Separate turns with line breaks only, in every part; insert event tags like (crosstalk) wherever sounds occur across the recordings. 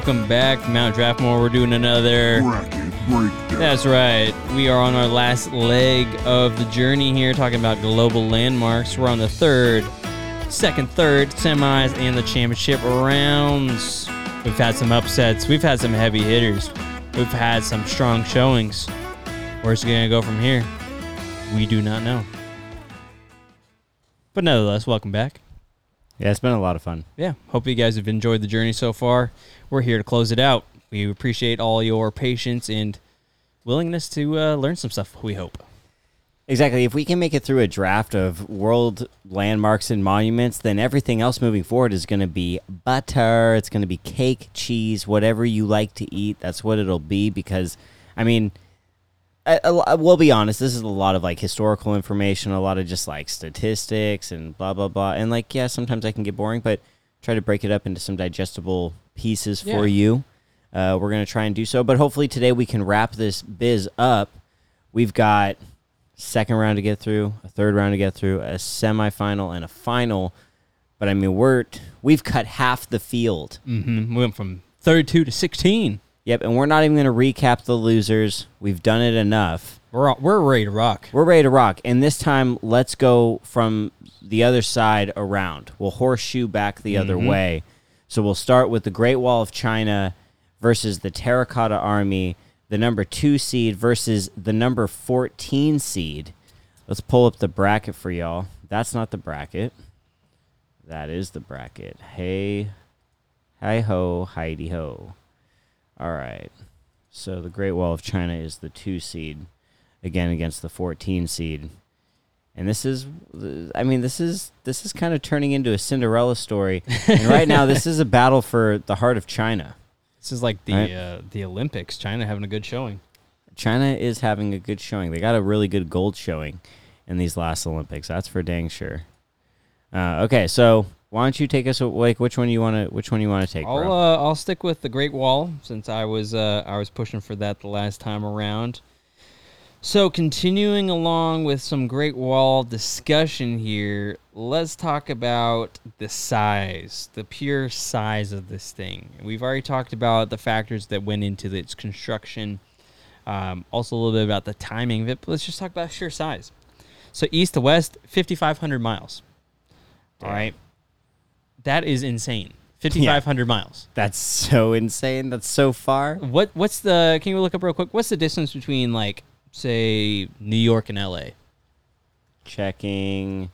welcome back, Mount Draftmore. We're doing another.
Bracket breakdown.
That's right. We are on our last leg of the journey here, talking about global landmarks. We're on the third, second, third semis and the championship rounds. We've had some upsets. We've had some heavy hitters. We've had some strong showings. Where's it going to go from here? We do not know. But nevertheless, welcome back.
Yeah, it's been a lot of fun.
yeah, hope you guys have enjoyed the journey so far. We're here to close it out. We appreciate all your patience and willingness to uh, learn some stuff. We hope.
Exactly. If we can make it through a draft of world landmarks and monuments, then everything else moving forward is going to be butter. It's going to be cake, cheese, whatever you like to eat. That's what it'll be because, I mean, I, I, we'll be honest. This is a lot of like historical information, a lot of just like statistics and blah blah blah. And like, yeah, sometimes I can get boring, but try to break it up into some digestible pieces
Yeah.
for you. Uh, we're gonna try and do so, but hopefully today we can wrap this biz up. We've got second round to get through, a third round to get through, a semifinal, and a final. But I mean, we're we've cut half the field.
Mm-hmm. We went from 32 to 16.
Yep, and we're not even going to recap the losers. We've done it enough.
We're, we're ready to rock.
We're ready to rock. And this time, let's go from the other side around. We'll horseshoe back the other mm-hmm. way. So we'll start with the Great Wall of China versus the Terracotta Army, the number two seed versus the number 14 seed. Let's pull up the bracket for y'all. That's not the bracket. That is the bracket. Hey, hi ho, Heidi ho. All right. So the Great Wall of China is the two seed again against the 14 seed. And this is I mean this is this is kind of turning into a Cinderella story. and right now this is a (laughs) battle for the heart of China.
This is like the
Right.
uh, the Olympics. China having a good showing.
China is having a good showing. They got a really good gold showing in these last Olympics. That's for dang sure. Uh, okay, so why don't you take us like which one you want to which one you want to take,
I'll uh, I'll stick with the Great Wall since I was uh, I was pushing for that the last time around. So continuing along with some Great Wall discussion here, let's talk about the size, the pure size of this thing. We've already talked about the factors that went into its construction. Um, also a little bit about the timing of it, but let's just talk about sheer size. So east to west, 5,500 miles. All
Damn.
right, that is insane. 5,500 miles.
That's so insane. That's so far.
What what's the can you look up real quick? What's the distance between like say New York and LA?
Checking.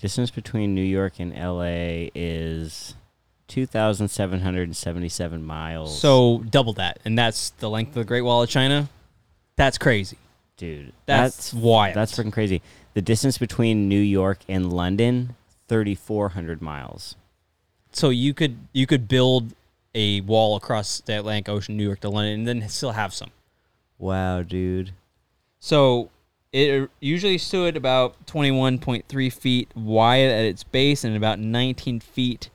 Distance between New York and LA is 2,777 miles.
So double that, and that's the length of the Great Wall of China. That's crazy.
Dude,
That's,
that's
wild.
that's freaking crazy. The distance between New York and London, 3,400 miles.
so you could you could build a wall across the Atlantic Ocean, New York to London, and then still have some.
Wow, dude.
So it usually stood about 21.3 feet wide at its base and about 19 feet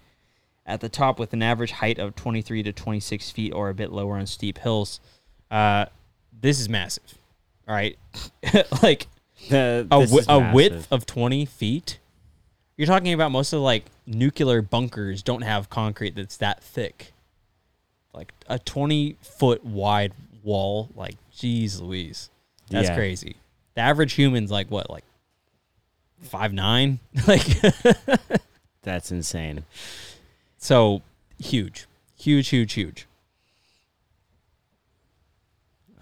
at the top, with an average height of 23 to 26 feet or a bit lower on steep hills. Uh, this is massive. All right, (laughs) like
The,
a, wi- a width of 20 feet. You're talking about most of like nuclear bunkers don't have concrete that's that thick. Like a 20 foot wide wall, like geez Louise. That's
Yeah.
crazy. The average human's like what, like five nine? (laughs) like (laughs)
That's insane.
so huge. Huge, huge, huge.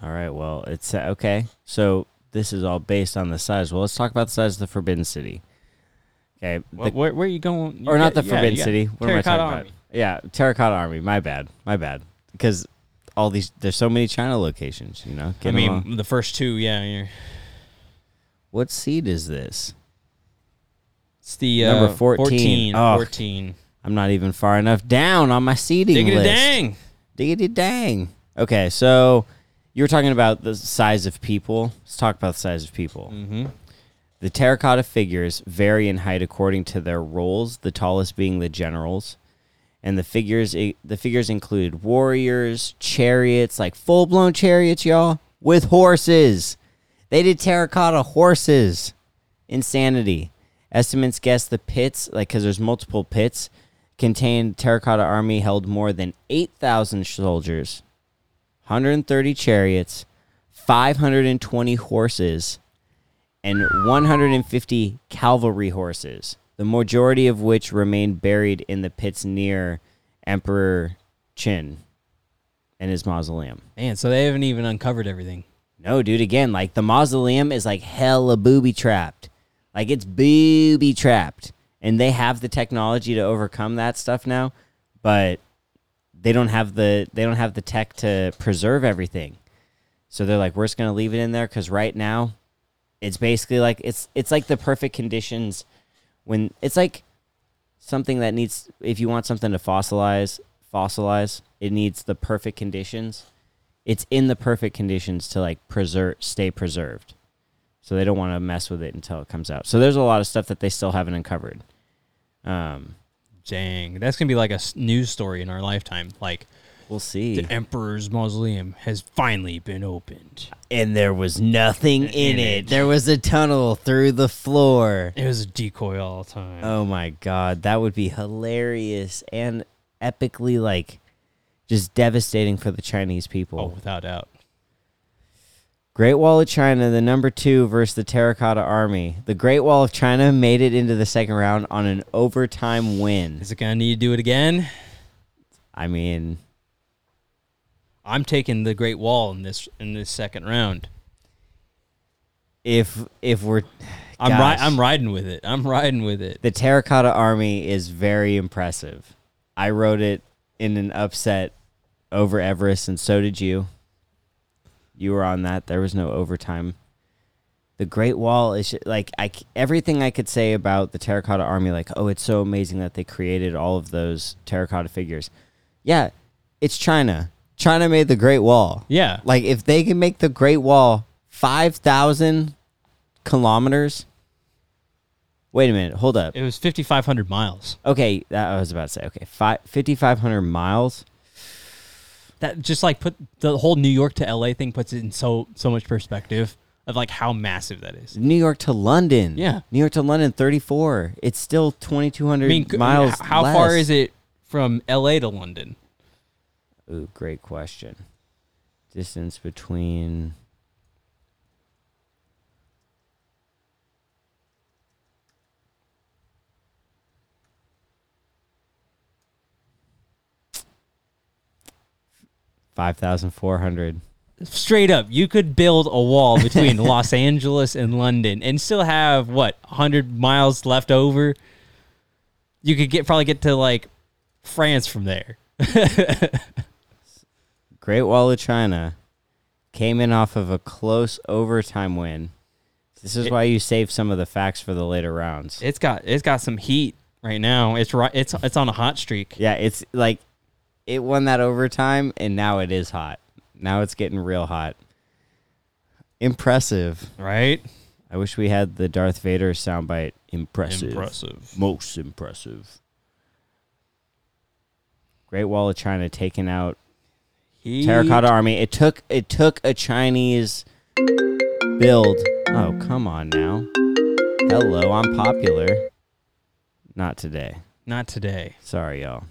All right. Well, it's uh, okay. So this is all based on the size. Well, let's talk about the size of the Forbidden City. Okay.
Wh-
the-
where, where are you going? You
or not the Forbidden City. What am I talking
Army.
about? Yeah, Terracotta Army. My bad. My bad. Because all these, there's so many China locations. You know.
I mean, the first two, yeah. You're,
what seed is this?
it's the
Number
uh,
14.
14.
Oh.
14.
I'm not even far enough down on my seeding
Diggity
list.
dang.
Diggity dang. Okay, so you were talking about the size of people. Let's talk about the size of people.
Mm-hmm.
The terracotta figures vary in height according to their roles, the tallest being the generals. And the figures the figures include warriors, chariots, like full-blown chariots, y'all, with horses. They did terracotta horses. Insanity. Estimates guess the pits, like because there's multiple pits, contained terracotta army held more than 8,000 soldiers, 130 chariots, 520 horses, and 150 cavalry horses, the majority of which remained buried in the pits near Emperor Qin and his mausoleum.
Man, so they haven't even uncovered everything.
No, dude, again, like the mausoleum is like hella booby trapped. Like it's booby trapped. And they have the technology to overcome that stuff now, but they don't have the they don't have the tech to preserve everything. So they're like, we're just gonna leave it in there because right now, it's basically like it's it's like the perfect conditions when it's like something that needs if you want something to fossilize fossilize it needs the perfect conditions. It's in the perfect conditions to like preserve stay preserved. So they don't want to mess with it until it comes out. So there's a lot of stuff that they still haven't uncovered. Um
Dang, that's gonna be like a s- news story in our lifetime. Like
we'll see
the Emperor's Mausoleum has finally been opened.
and there was nothing in, it. there was a tunnel through the floor
It was a decoy all the time.
Oh my god, that would be hilarious and epically like just devastating for the Chinese people.
oh, without doubt.
Great Wall of China, the number two versus the Terracotta Army. The Great Wall of China made it into the second round on an overtime win.
Is it gonna need to do it again?
I mean,
I'm taking the Great Wall in this in this second round.
if if we're
I'm ri- I'm riding with it. I'm riding with it.
the Terracotta Army is very impressive. I wrote it in an upset over Everest, and so did you. You were on that. There was no overtime. The Great Wall is like I everything I could say about the Terracotta Army. Like, oh, it's so amazing that they created all of those terracotta figures. Yeah, it's China. China made the Great Wall.
Yeah.
Like, if they can make the Great Wall five thousand kilometers. Wait a minute. Hold up.
It was 5,500 miles.
Okay, that I was about to say. Okay, five, 5,500 miles.
That just like put the whole New York to LA thing puts it in so so much perspective of like how massive that is.
New York to London.
Yeah.
New York to London, 34. It's still 2,200
I mean,
miles.
h- how far is it from LA to London?
Ooh, great question. Distance between. Five thousand four hundred.
Straight up, you could build a wall between (laughs) Los Angeles and London and still have what 100 miles left over. You could get probably get to like France from there. (laughs)
Great Wall of China came in off of a close overtime win. This is
It-
why you save some of the facts for the later rounds.
It's got it's got some heat right now. It's right. It's it's on a hot streak.
yeah, it's like it won that overtime, and now it is hot. Now it's getting real hot. Impressive.
Right.
I wish we had the Darth Vader soundbite. Impressive.
Impressive.
Most impressive. Great Wall of China taking out
Heat.
Terracotta Army. It took it took a Chinese build. Oh, come on now. Hello, I'm popular. Not today.
Not today.
Sorry, y'all.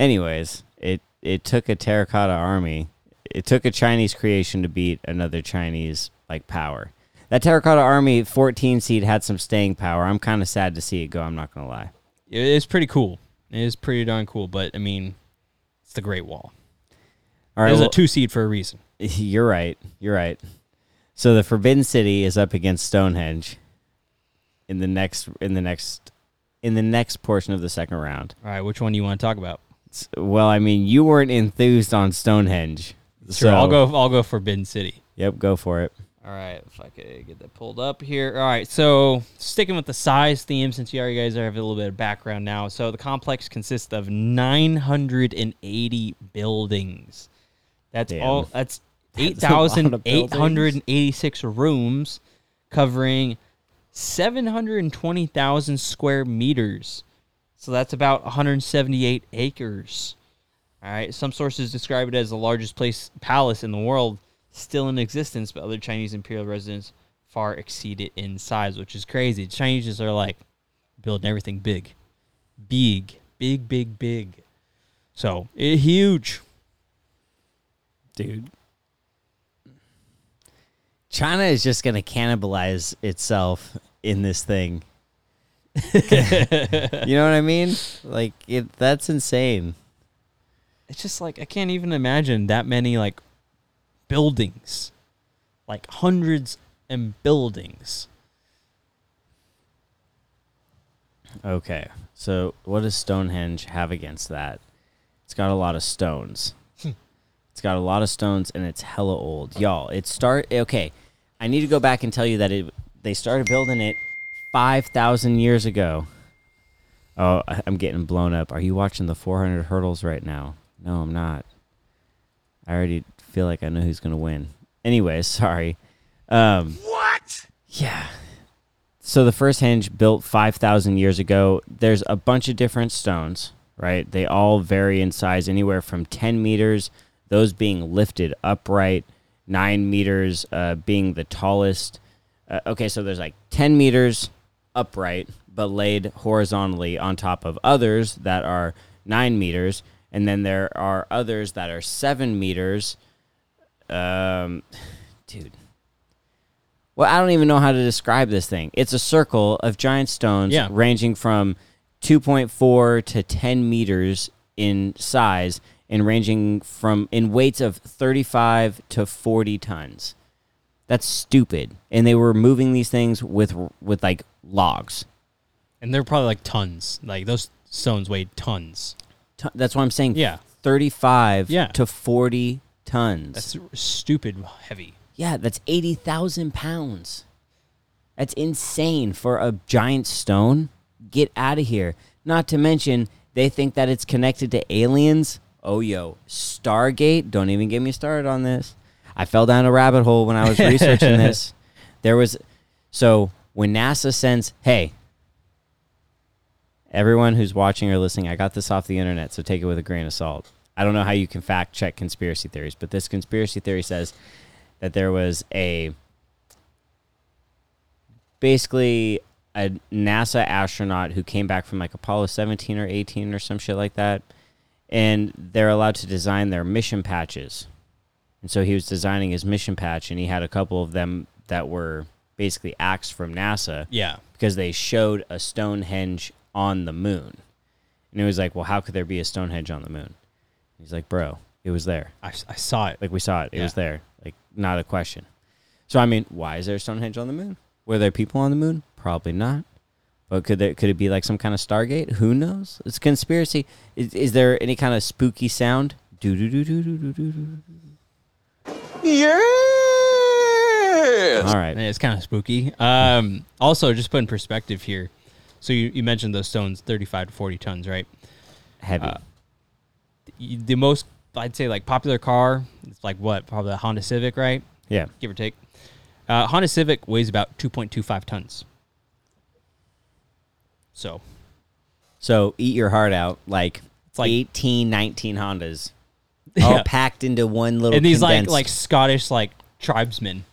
Anyways, it it took a terracotta army. It took a Chinese creation to beat another Chinese like power. That terracotta army 14 seed had some staying power. I'm kind of sad to see it go. I'm not gonna lie.
It is pretty cool. It is pretty darn cool. But I mean, it's the Great Wall.
All
It was
well,
a two seed for a reason. (laughs)
you're right. You're right. So the Forbidden City is up against Stonehenge in the next in the next in the next portion of the second round.
All right, which one do you want to talk about?
Well, I mean, you weren't enthused on Stonehenge.
Sure,
so
I'll go. I'll go for Forbidden City.
Yep, go for it.
All right, if I could get that pulled up here. All right, so sticking with the size theme, since you already guys have a little bit of background now. So the complex consists of 980 buildings. That's
Damn.
all. That's
That's a
8,886 rooms, covering 720,000 square meters. So that's about 178 acres. All right. Some sources describe it as the largest place palace in the world still in existence, but other Chinese imperial residents far exceed it in size, which is crazy. Chinese are like building everything big, big, big, big, big. So it, huge.
dude. China is just going to cannibalize itself in this thing. (laughs) you know what I mean? Like it that's insane.
It's just like I can't even imagine that many like buildings, like hundreds and buildings.
Okay. So what does Stonehenge have against that? It's got a lot of stones. Hmm. it's got a lot of stones and it's hella old. Y'all, it start okay. I need to go back and tell you that it they started building it 5,000 years ago. Oh, I'm getting blown up. Are you watching the 400 hurdles right now? No, I'm not. I already feel like I know who's going to win. Anyway, (laughs) sorry. Um,
What?
yeah. So the first hinge built 5,000 years ago. There's a bunch of different stones, right? They all vary in size, anywhere from 10 meters, those being lifted upright, 9 meters uh, being the tallest. Uh, okay, so there's like 10 meters upright, but laid horizontally on top of others that are 9 meters. And then there are others that are 7 meters. Um, dude. Well, I don't even know how to describe this thing. It's a circle of giant stones
Yeah.
ranging from 2.4 to 10 meters in size and ranging from in weights of 35 to 40 tons. That's stupid. And they were moving these things with with like logs.
And they're probably like tons. Like those stones weighed tons.
Ton- That's what I'm saying.
Yeah.
35
Yeah.
to 40 tons.
That's stupid heavy.
Yeah, that's 80,000 pounds. That's insane for a giant stone. Get out of here. Not to mention, they think that it's connected to aliens. Oh, yo, Stargate. Don't even get me started on this. I fell down a rabbit hole when I was (laughs) researching this. There was, so when NASA sends, hey, everyone who's watching or listening, I got this off the internet, so take it with a grain of salt. I don't know how you can fact check conspiracy theories, but this conspiracy theory says that there was a basically a NASA astronaut who came back from like Apollo 17 or 18 or some shit like that. And they're allowed to design their mission patches. And so he was designing his mission patch, and he had a couple of them that were basically acts from NASA
Yeah.
because they showed a Stonehenge on the moon. And it was like, well, how could there be a Stonehenge on the moon? He's like, bro, it was there.
I, I saw it.
Like we saw it. It was there. Like not a question. So I mean, why is there Stonehenge on the moon? Were there people on the moon? Probably not. But could there could it be like some kind of Stargate? Who knows? It's a conspiracy. Is, is there any kind of spooky sound? Do do do do do do do do.
Yes.
All right.
It's kind of spooky. Um, also, just put in perspective here. So you, you mentioned those stones, 35 to 40 tons, right?
Heavy.
Uh, You- The most, I'd say, like popular car, it's like what? Probably a Honda Civic, right?
yeah.
Give or take. Uh, Honda Civic weighs about 2.25 tons. So
So eat your heart out. Like
It's like-
18, 19 Hondas, (laughs) all
Yeah.
packed into one little.
and these like like Scottish like tribesmen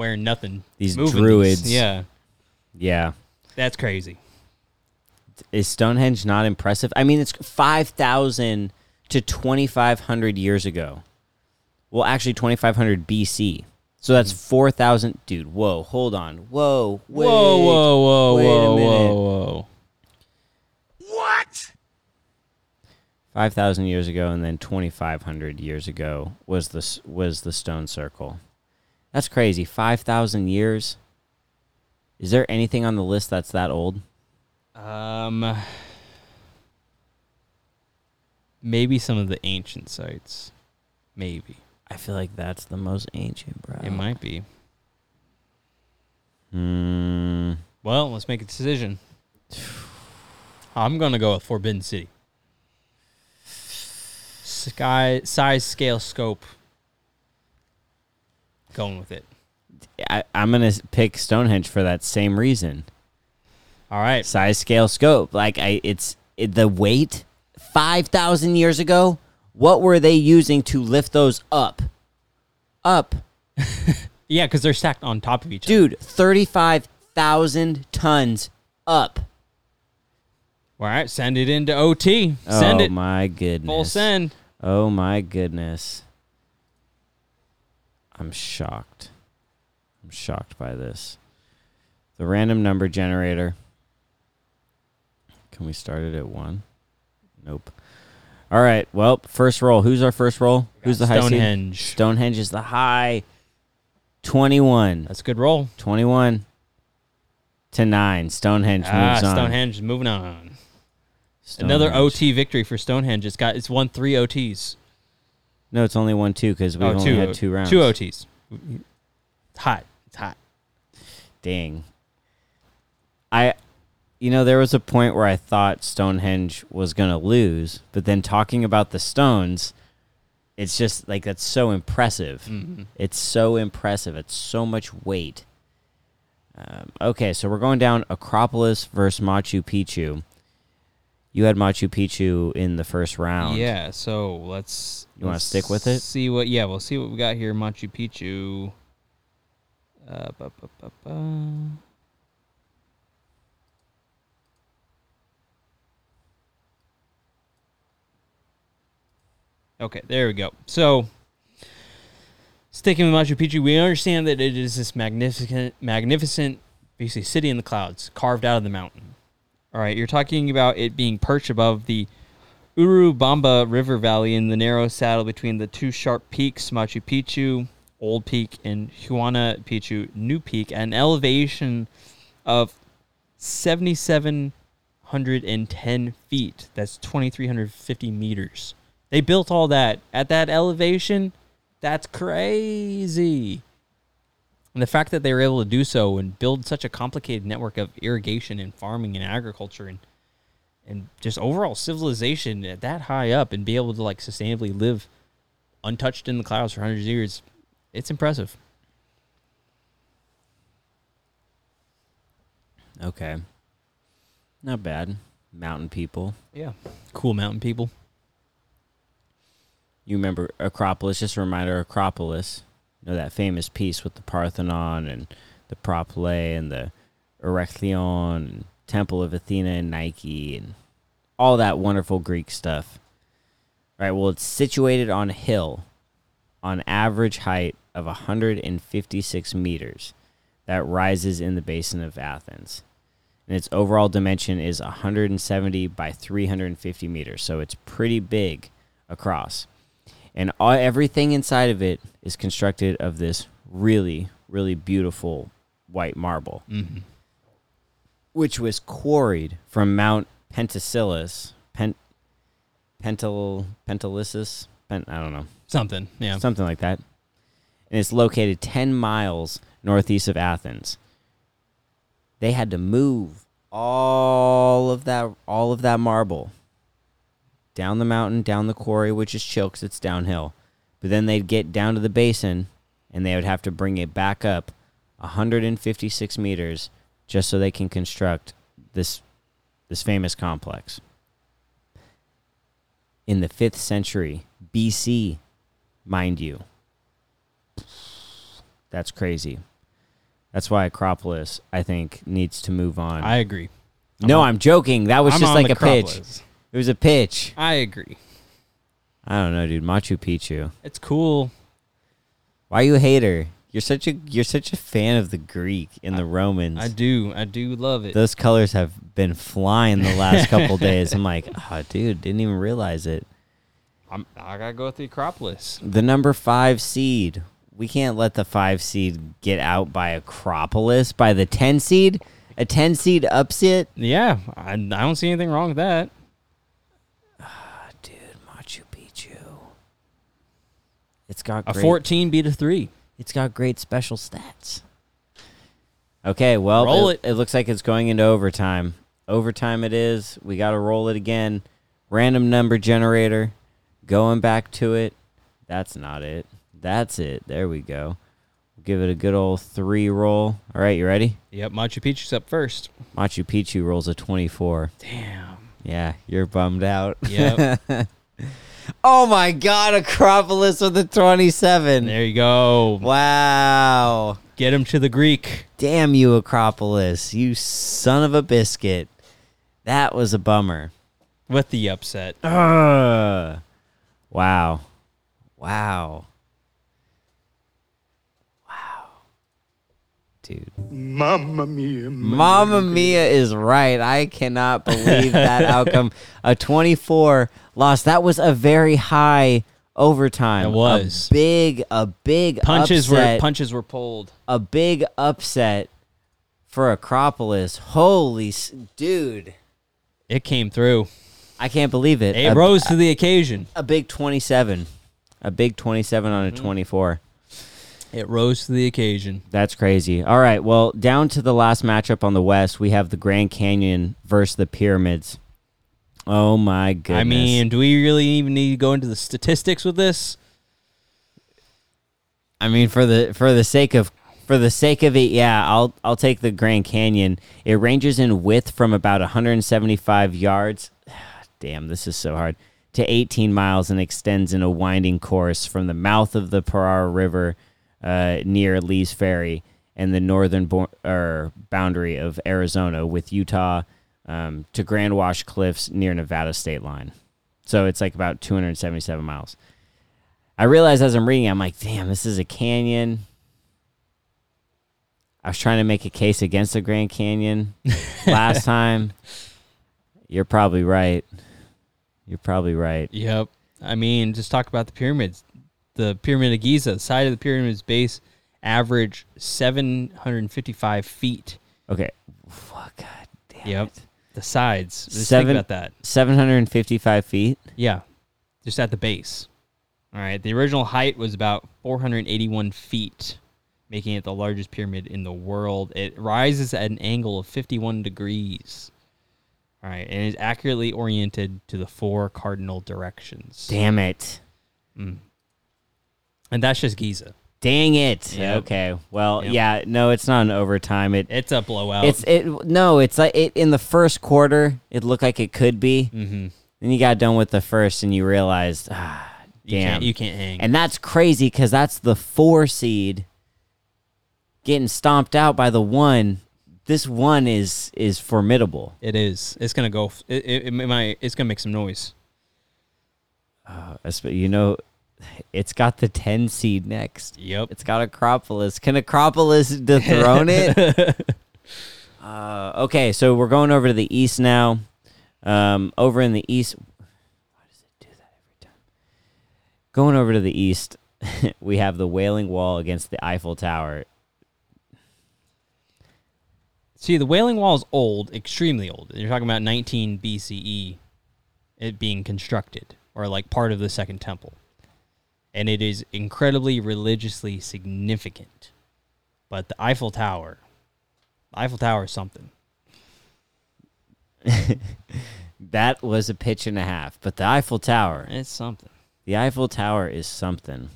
wearing nothing.
These
moving
druids.
Yeah,
yeah.
that's crazy.
Is Stonehenge not impressive? I mean, it's 5,000 to 2,500 years ago. Well, actually, 2,500 BC. So that's mm-hmm. 4,000. Dude, whoa, hold on. Whoa, wait.
whoa, whoa, whoa,
wait a
whoa,
minute.
whoa, whoa.
What?
5,000 years ago, and then 2,500 years ago was the, s- was the stone circle. That's crazy. 5,000 years? Is there anything on the list that's that old?
Um, maybe some of the ancient sites. Maybe
I feel like that's the most ancient, bro.
it might be.
Hmm.
Well, let's make a decision. I'm gonna go with Forbidden City. Sky size, scale, scope. Going with it.
I, I'm going to pick Stonehenge for that same reason.
All right.
size scale scope like i it's it, the weight 5000 years ago what were they using to lift those up up (laughs)
Yeah, because they're stacked on top of each other.
Dude, 35,000 tons up.
All right, send it into OT. Send
oh
it.
Oh my goodness.
Full send.
Oh my goodness. I'm shocked. I'm shocked by this. The random number generator. Can we start it at one? Nope. All right. Well, first roll. Who's our first roll? Who's the high seed?
Stonehenge.
Stonehenge is the high. 21.
That's a good roll.
21 to 9. Stonehenge
Ah,
moves on.
Stonehenge is moving on. Another OT victory for Stonehenge. It's got it's won three OTs.
No, it's only one two because we
oh,
only
two
had two rounds.
Two OTs. It's hot. It's hot.
Dang. I, you know, there was a point where I thought Stonehenge was going to lose, but then talking about the stones, it's just like that's so impressive.
Mm-hmm.
It's so impressive. It's so much weight. Um, okay, so we're going down Acropolis versus Machu Picchu. You had Machu Picchu in the first round.
Yeah. So let's.
You wanna stick with it?
See what? Yeah, we'll see what we got here. Machu Picchu. Uh, ba, ba, ba. Okay, there we go. So, sticking with Machu Picchu, we understand that it is this magnificent, magnificent, basically city in the clouds, carved out of the mountain. All right, you're talking about it being perched above the Urubamba River Valley in the narrow saddle between the two sharp peaks, Machu Picchu, Old Peak, and Huayna Picchu, New Peak, an elevation of 7,710 feet. That's 2,350 meters. They built all that at that elevation. That's crazy. And the fact that they were able to do so and build such a complicated network of irrigation and farming and agriculture and and just overall civilization at that high up and be able to like sustainably live untouched in the clouds for hundreds of years, it's impressive.
Okay. Not bad. Mountain people.
Yeah. Cool mountain people.
You remember Acropolis? Just a reminder, Acropolis. You know that famous piece with the Parthenon and the Propylaea and the Erechtheion and Temple of Athena and Nike and all that wonderful Greek stuff. Right. Well, it's situated on a hill, on average height of 156 meters, that rises in the basin of Athens, and its overall dimension is 170 by 350 meters. So it's pretty big across and all, everything inside of it is constructed of this really, really beautiful white marble,
Mm-hmm.
which was quarried from Mount Pentesilus, Pen, Pental, Pentalissus, Pen, I don't know,
Something. Yeah.
something like that, and it's located ten miles northeast of Athens. They had to move all of that, all of that marble down the mountain, down the quarry, which is chill because it's downhill. But then they'd get down to the basin, and they would have to bring it back up 156 meters just so they can construct this this famous complex. In the fifth century BC, mind you. That's crazy. That's why Acropolis, I think, needs to move on.
I agree.
no,
on-
I'm joking. That was
I'm
just like a pitch. It was a pitch.
I agree.
I don't know, dude. Machu Picchu.
It's cool.
Why you a hater? You're such a you're such a fan of the Greek and the Romans.
I do. I do love it.
Those colors have been flying the last couple (laughs) days. I'm like, oh, dude, didn't even realize it.
I'm, I gotta go with the Acropolis.
The number five seed. We can't let the five seed get out by Acropolis. By the ten seed, a ten seed upset.
Yeah, I, I don't see anything wrong with that.
Dude, Machu Picchu. It's got
A
great,
14 beat a three.
It's got great special stats. Okay, well,
Roll
it,
it.
it looks like it's going into overtime. Overtime it is. We got to roll it again. Random number generator. Going back to it. That's not it. That's it. There we go. Give it a good old three roll. All right, you ready?
Yep, Machu Picchu's up first.
Machu Picchu rolls a 24.
Damn.
Yeah, you're bummed out.
Yep. (laughs)
Oh my God, Acropolis with a 27.
There you go.
Wow.
Get him to the Greek.
Damn you, Acropolis. You son of a biscuit. That was a bummer.
with the upset.
Ugh. Wow. Wow. Wow. Dude.
Mamma mia.
Mamma Mia is right. I cannot believe that (laughs) outcome. A 24 loss. That was a very high overtime.
It was.
a big, a big
Punches
upset,
were punches were pulled.
a big upset for Acropolis. Holy, s- dude!
It came through.
I can't believe it.
It
a,
rose to the occasion.
a big 27, a big 27 on a mm-hmm. 24.
It rose to the occasion.
That's crazy. All right. Well, down to the last matchup on the West, we have the Grand Canyon versus the Pyramids. Oh my goodness.
I mean, do we really even need to go into the statistics with this?
I mean, for the for the sake of for the sake of it, yeah, I'll I'll take the Grand Canyon. It ranges in width from about 175 yards. (sighs) Damn, this is so hard. To 18 miles and extends in a winding course from the mouth of the Parara River uh, near Lee's Ferry and the northern bo- er, boundary of Arizona with Utah um, to Grand Wash Cliffs near Nevada state line. So it's like about 277 miles. I realized as I'm reading, I'm like, damn, this is a canyon. I was trying to make a case against the Grand Canyon (laughs) last time. You're probably right. You're probably right.
Yep. I mean, just talk about the pyramids. The pyramid of Giza, the side of the pyramid's base, average 755 feet.
Okay. Fuck, God damn
Yep.
it.
The sides. Just
Seven-
think about that.
755 feet.
Yeah. Just at the base. All right. The original height was about 481 feet, making it the largest pyramid in the world. It rises at an angle of 51 degrees. All right. And is accurately oriented to the four cardinal directions.
Damn it. Mm.
And that's just Giza.
Dang it.
Yep.
Okay. Well,
Yep.
yeah, no, it's not an overtime. It
It's a blowout.
it's it no, it's like it in the first quarter, it looked like it could be.
mm-hmm.
Then you got done with the first and you realized, ah,
You
damn.
can't, you can't hang.
And that's crazy because that's the four seed getting stomped out by the one. This one is is formidable.
it is. It's gonna go. It, it, it might. It's gonna make some noise.
Espe- You know, it's got the ten seed next.
Yep.
It's got Acropolis. Can Acropolis dethrone it? (laughs) uh, okay, so we're going over to the east now. Um, over in the east, why does it do that every time? Going over to the east, (laughs) we have the Wailing Wall against the Eiffel Tower.
See, the Wailing Wall is old, extremely old. You're talking about 19 BCE, it being constructed, or like part of the Second Temple, and it is incredibly religiously significant. But the Eiffel Tower, Eiffel Tower is something. (laughs)
That was a pitch and a half, but the Eiffel Tower,
It's something.
the Eiffel Tower is something.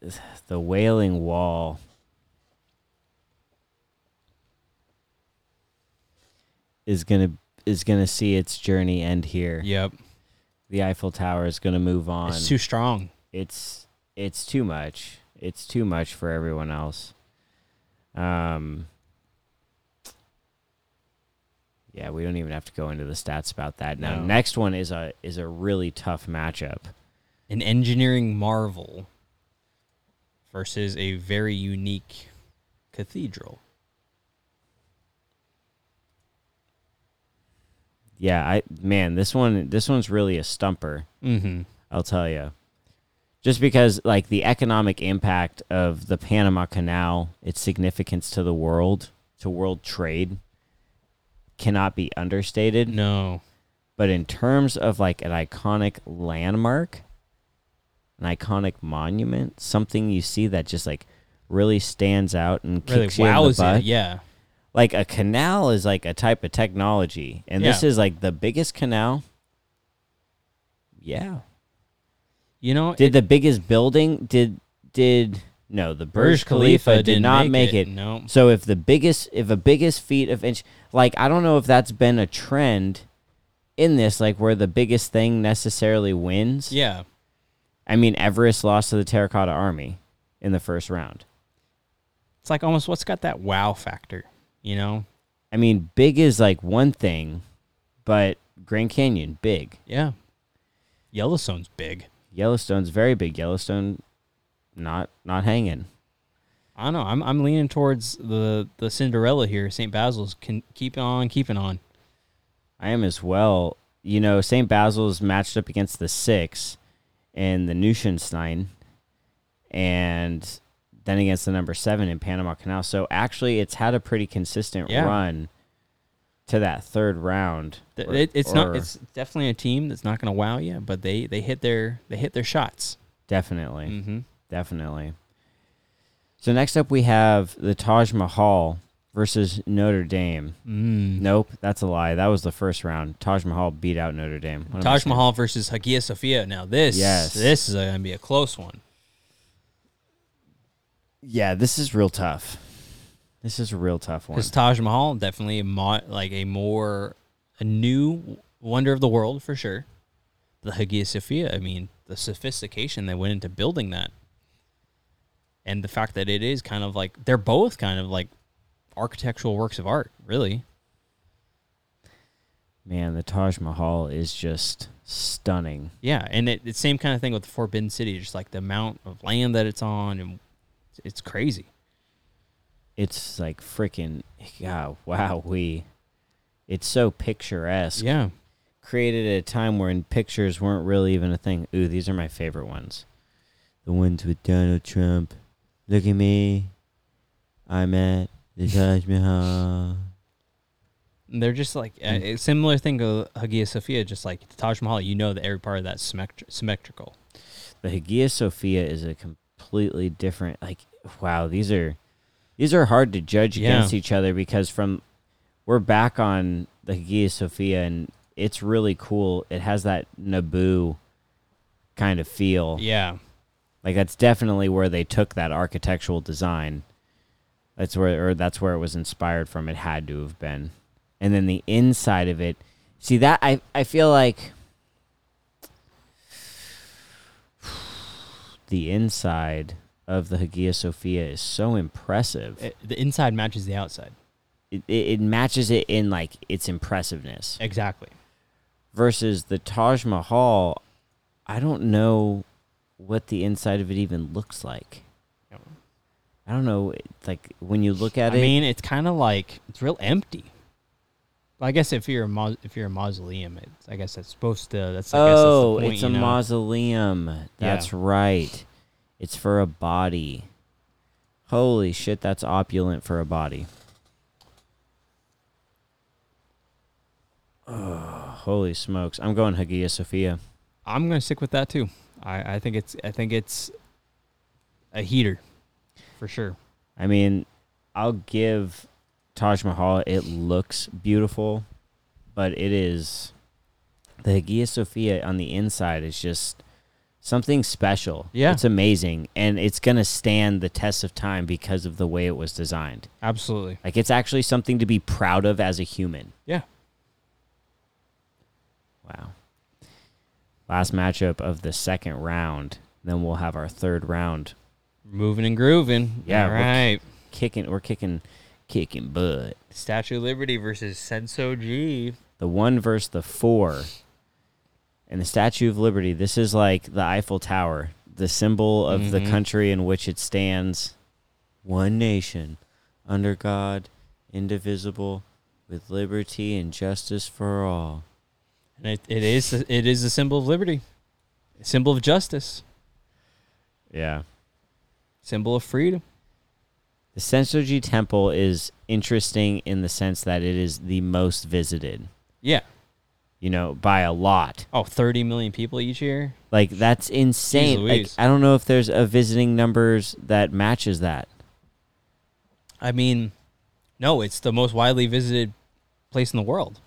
(sighs) The Wailing Wall. Is gonna is gonna see its journey end here.
Yep.
The Eiffel Tower is gonna move on.
It's too strong.
it's it's too much. It's too much for everyone else. Um Yeah, we don't even have to go into the stats about that. Now,
No.
next one is a is a really tough matchup.
An engineering marvel versus a very unique cathedral.
Yeah, I man, this one this one's really a stumper.
Mm-hmm.
I'll tell you. Just because like the economic impact of the Panama Canal, its significance to the world, to world trade cannot be understated.
No.
But in terms of like an iconic landmark, an iconic monument, something you see that just like really stands out and
Really
kicks you in the butt.
it. Yeah.
Like a canal is like a type of technology, and this
Yeah.
is like the biggest canal. Yeah.
You know,
Did the biggest building did did No, the
Burj
Khalifa,
Khalifa
did
didn't
not
make
make
it,
it.
no.
So if the biggest, if a biggest feat of inch, like I don't know if that's been a trend in this, like where the biggest thing necessarily wins.
Yeah.
I mean, Everest lost to the Terracotta Army in the first round.
It's like almost what's got that wow factor, you know?
I mean, big is like one thing, but Grand Canyon big.
Yeah. Yellowstone's big.
Yellowstone's very big. Yellowstone, not not hanging.
I don't know. I'm I'm leaning towards the the Cinderella here. St. Basil's can keep on keeping on.
I am as well. You know, St. Basil's matched up against the six and the Neuschwanstein, and then against the number seven in Panama Canal. So actually, it's had a pretty consistent
Yeah.
run to that third round. Or-
it- it's not. It's definitely a team that's not going to wow you, but they they hit their they hit their shots.
definitely.
Mm-hmm.
Definitely. So next up we have the Taj Mahal versus Notre Dame.
Mm.
Nope, that's a lie. That was the first round. Taj Mahal beat out Notre Dame.
Taj? Mahal versus Hagia Sophia. Now this,
Yes.
this is going to be a close one.
Yeah, this is real tough. This is a real tough one.
Because Taj Mahal definitely a mo- like a more a new wonder of the world for sure. The Hagia Sophia, I mean, the sophistication that went into building that, and the fact that it is kind of like they're both kind of like architectural works of art, really.
Man, the Taj Mahal is just stunning.
Yeah, and it, it's same kind of thing with the Forbidden City, just like the amount of land that it's on, and it's crazy.
It's like freaking yeah, wow, we it's so picturesque.
Yeah,
Created at a time when pictures weren't really even a thing. Ooh, these are my favorite ones. The ones with Donald Trump. Look at me. I'm at the Taj Mahal.
They're just like
Mm.
a, a similar thing to Hagia Sophia, just like the Taj Mahal. You know that every part of that's symmetri- symmetrical.
The Hagia Sophia is a completely different like wow, these are these are hard to judge
Yeah.
against each other because from we're back on the Hagia Sophia and it's really cool. It has that Naboo kind of feel.
Yeah,
Like that's definitely where they took that architectural design. That's where or that's where it was inspired from. It had to have been. And then the inside of it. See that I I feel like the inside of the Hagia Sophia is so impressive. It,
It- the inside matches the outside.
it, it matches it in like its impressiveness
Exactly.
versus the Taj Mahal. I don't know what the inside of it even looks like. I don't know. It's like when you look at
I
it, I
mean, it's kind of like it's real empty. Well, I guess if you're a mau- if you're a mausoleum, it's, I guess that's supposed to. That's I guess that's the
oh,
point,
it's
you
a
know?
mausoleum. That's right. It's for a body. Holy shit, that's opulent for a body. Oh, (sighs) holy smokes! I'm going Hagia Sophia.
I'm gonna stick with that too. I, I think it's I think it's a heater for sure.
I mean, I'll give Taj Mahal. It looks beautiful, but it is the Hagia Sophia on the inside is just something special.
Yeah.
it's amazing, and it's gonna stand the test of time because of the way it was designed.
Absolutely.
Like it's actually something to be proud of as a human.
Yeah.
Wow. Last matchup of the second round. Then we'll have our third round
Moving and grooving.
Yeah,
All right.
kicking. We're kicking, kicking butt.
Statue of Liberty versus Sensoji.
the one versus the four. And the Statue of Liberty, this is like the Eiffel Tower, the symbol of the
Mhm.
country in which it stands. One nation, under God, indivisible, with liberty and justice for all.
And it, it is it is a symbol of liberty, a symbol of justice,
Yeah.
symbol of freedom.
The Sensoji Temple is interesting in the sense that it is the most visited,
Yeah.
you know, by a lot.
Oh, 30 million people each year.
Like that's insane. Like
Louise.
I don't know if there's a visiting numbers that matches that.
I mean, no, it's the most widely visited place in the world.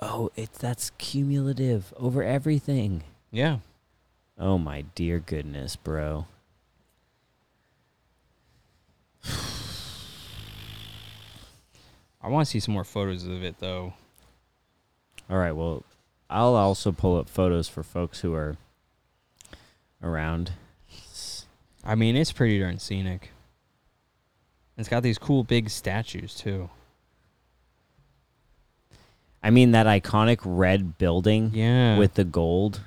Oh, it's that's cumulative over everything.
Yeah.
Oh my dear goodness, bro. (sighs)
I want to see some more photos of it though.
All right, well, I'll also pull up photos for folks who are around.
I mean, it's pretty darn scenic. It's got these cool big statues too.
I mean that iconic red building
yeah.
with the gold.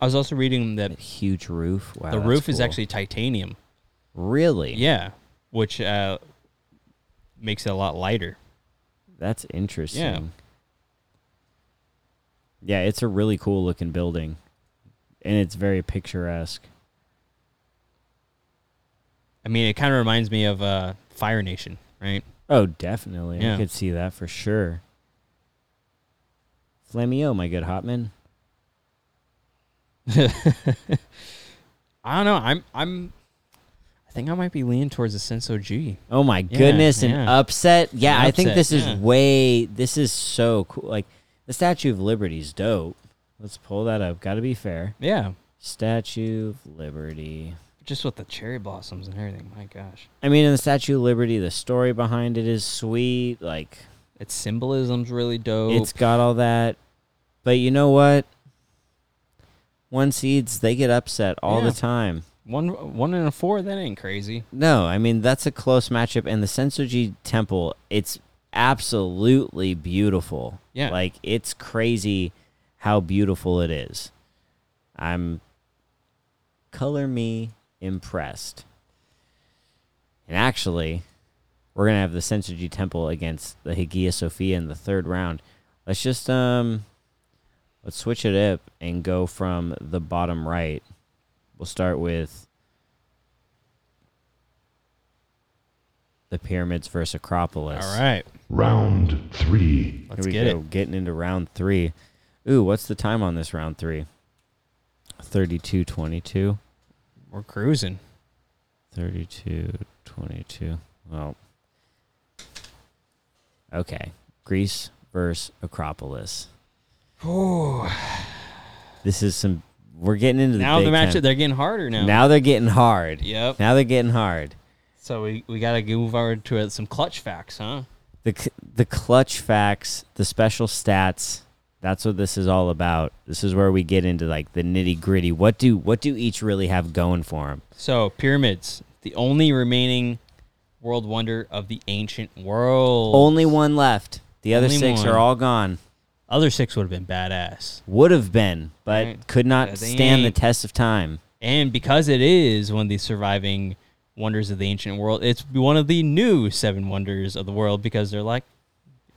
I was also reading that,
that huge roof. Wow,
the roof
cool.
is actually titanium.
Really?
Yeah which uh, makes it a lot lighter.
That's interesting. Yeah, Yeah, it's a really cool looking building, and it's very picturesque.
I mean, it kind of reminds me of uh, Fire Nation, right?
Oh, definitely. I could see that for sure. Flamio, my good Hotman. (laughs)
I don't know. I'm I'm think I might be leaning towards the Sensoji.
Oh my
Yeah,
goodness, an upset. Yeah,
An
I think this is
yeah.
way. This is so cool. Like the Statue of Liberty is dope. Let's pull that up. Got to be fair.
Yeah,
Statue of Liberty.
just with the cherry blossoms and everything. My gosh,
I mean, in the Statue of Liberty, the story behind it is sweet. Like
its symbolism's really dope.
it's got all that. But you know what? One seeds they get upset all
Yeah.
the time.
One one and a four. That ain't crazy.
No, I mean that's a close matchup, and the Sensoji Temple, it's absolutely beautiful.
Yeah.
like it's crazy how beautiful it is. I'm color me impressed. And actually, we're gonna have the Sensoji Temple against the Hagia Sophia in the third round. Let's just um, let's switch it up and go from the bottom right. We'll start with the pyramids versus Acropolis.
All right,
Round three.
let's
Here we
get
go,
it.
getting into round three. Ooh, what's the time on this round three? 32 22.
We're cruising.
32 22. Well, okay. Greece versus Acropolis. This is some. We're getting into the
now the
big
match
time.
they're getting harder now.
Now they're getting hard.
Yep.
Now they're getting hard.
So we we gotta move over to uh, some clutch facts, huh?
The the clutch facts, the special stats. That's what this is all about. This is where we get into like the nitty gritty. What do what do each really have going for them?
So pyramids, the only remaining world wonder of the ancient world.
Only one left. The other
Only
six
one.
are all gone.
Other six would have been badass.
Would have been, but
Right.
could not
Yeah, they
stand the
ain't.
test of time.
And because it is one of the surviving wonders of the ancient world, it's one of the new seven wonders of the world because they're like,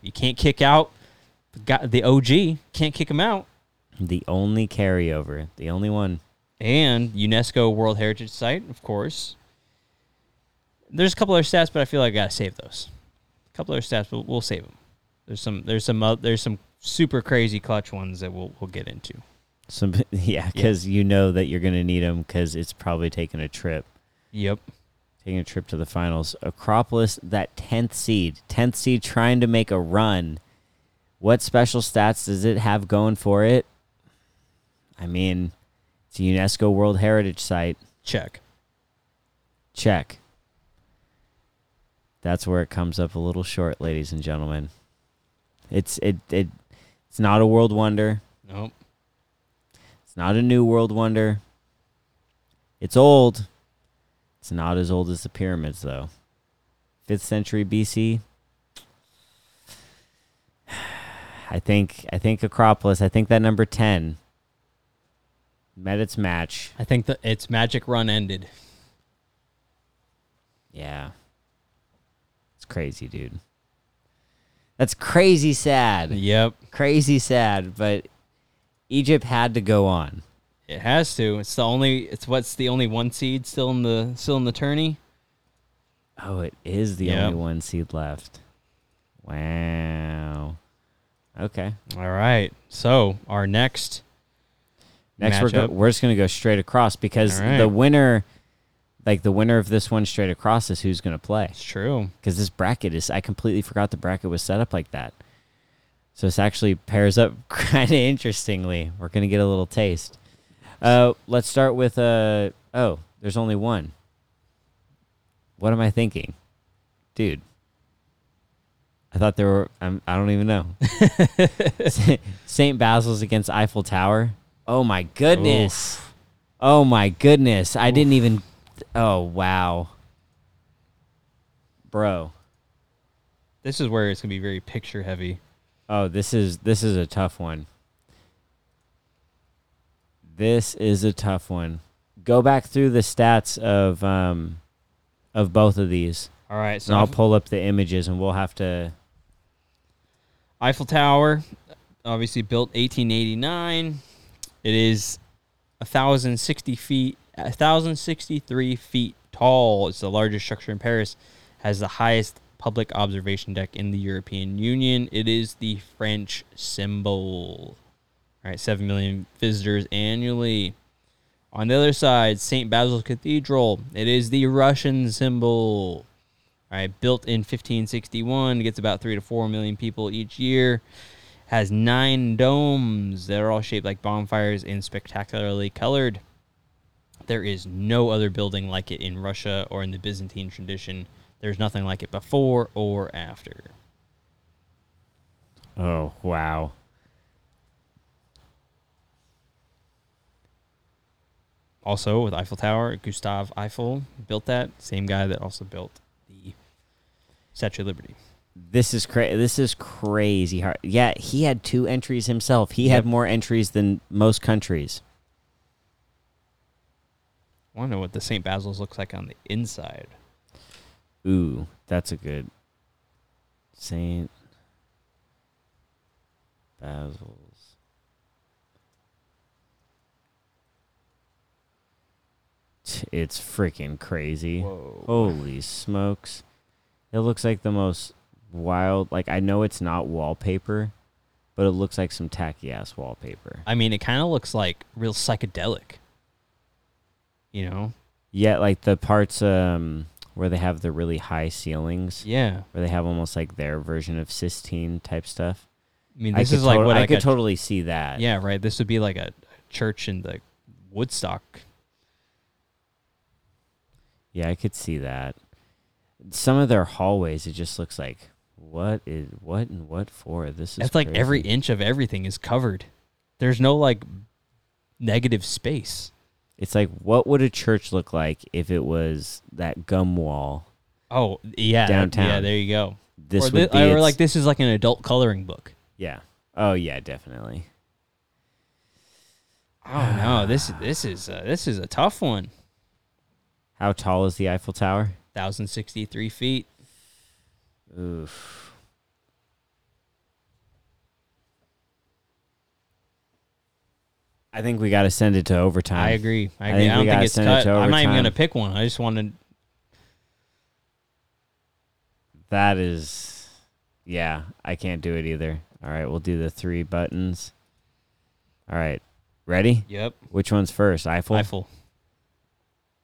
you can't kick out the, guy, the OG, can't kick him out.
The only carryover, the only one.
And UNESCO World Heritage Site, of course. There's a couple other stats, but I feel like I gotta save those. A couple other stats, but we'll save them. There's some, there's some, uh, there's some super crazy clutch ones that we'll we'll get into.
Some (laughs) yeah, because you know that you're gonna need them because it's probably taking a trip,
Yep.
taking a trip to the finals. Acropolis, that tenth seed, tenth seed, trying to make a run. What special stats does it have going for it? I mean, it's a UNESCO World Heritage Site.
Check.
Check. That's where it comes up a little short, ladies and gentlemen. It's it it it's not a world wonder.
Nope.
It's not a new world wonder. It's old. It's not as old as the pyramids though. 5th century BC. (sighs) I think I think Acropolis, I think that number 10 met its match.
I think that its magic run ended.
Yeah. It's crazy, dude. That's crazy sad.
Yep.
Crazy sad, but Egypt had to go on.
It has to. It's the only. It's what's the only one seed still in the still in the tourney.
Oh, it is the
Yep.
only one seed left. Wow. Okay.
All right. So our next.
Next, we're, go- we're just going to go straight across because
right.
the winner, like the winner of this one straight across, is who's going to play.
It's true.
Because this bracket is, I completely forgot the bracket was set up like that. So this actually pairs up (laughs) kind of interestingly. We're going to get a little taste. Uh, let's start with, uh, oh, there's only one. What am I thinking? Dude. I thought there were. I'm, I don't even know. (laughs) St. Basil's against Eiffel Tower. Oh my goodness. Oh my goodness. I didn't even. Oh wow. Bro.
This is where it's gonna be very picture heavy.
Oh, this is this is a tough one. This is a tough one. Go back through the stats of um of both of these.
All right, so
And I'll pull up the images and we'll have to
Eiffel Tower, obviously built 1889. It is 1,060 feet, 1,063 feet tall. It's the largest structure in Paris. Has the highest public observation deck in the European Union. It is the French symbol. All right, 7 million visitors annually. On the other side, St. Basil's Cathedral. It is the Russian symbol. All right, built in 1561, gets about three to four million people each year. Has nine domes that are all shaped like bonfires and spectacularly colored. There is no other building like it in Russia or in the Byzantine tradition. There's nothing like it before or after.
Oh, wow.
Also, with Eiffel Tower, Gustave Eiffel built that. Same guy that also built the Statue of Liberty.
This is crazy. this is crazy hard. Yeah, he had two entries himself. He
Yep.
had more entries than most countries.
I want to know what the St. Basil's looks like on the inside.
Ooh, that's a good Saint Basil's. It's freaking crazy.
Whoa.
Holy smokes. It looks like the most wild like I know it's not wallpaper, but it looks like some tacky ass wallpaper.
I mean, it kind of looks like real psychedelic. You know?
Yeah, like the parts um where they have the really high ceilings,
Yeah.
where they have almost like their version of Sistine type stuff.
I mean, this
could
is like
tot-
what
I could totally see that.
Yeah, right. This would be like a church in the Woodstock.
Yeah, I could see that. Some of their hallways, it just looks like what is what and what for? This is
It's like every inch of everything is covered. There's no like negative space.
It's like what would a church look like if it was that gum wall?
Oh yeah,
downtown.
Yeah, there you go.
This
or,
would
thi-
be
or like this is like an adult coloring book.
Yeah. Oh yeah, definitely.
Oh no, this this is uh, this is a tough one.
How tall is the Eiffel Tower?
Thousand sixty three feet.
Oof. I think we got to send it to overtime.
I agree. I
I
agree. I,
we
don't think it's
it
cut.
to
I'm not even gonna pick one. I just wanted.
That is, yeah, I can't do it either. All right, we'll do the three buttons. All right, ready?
Yep.
Which one's first? Eiffel.
Eiffel.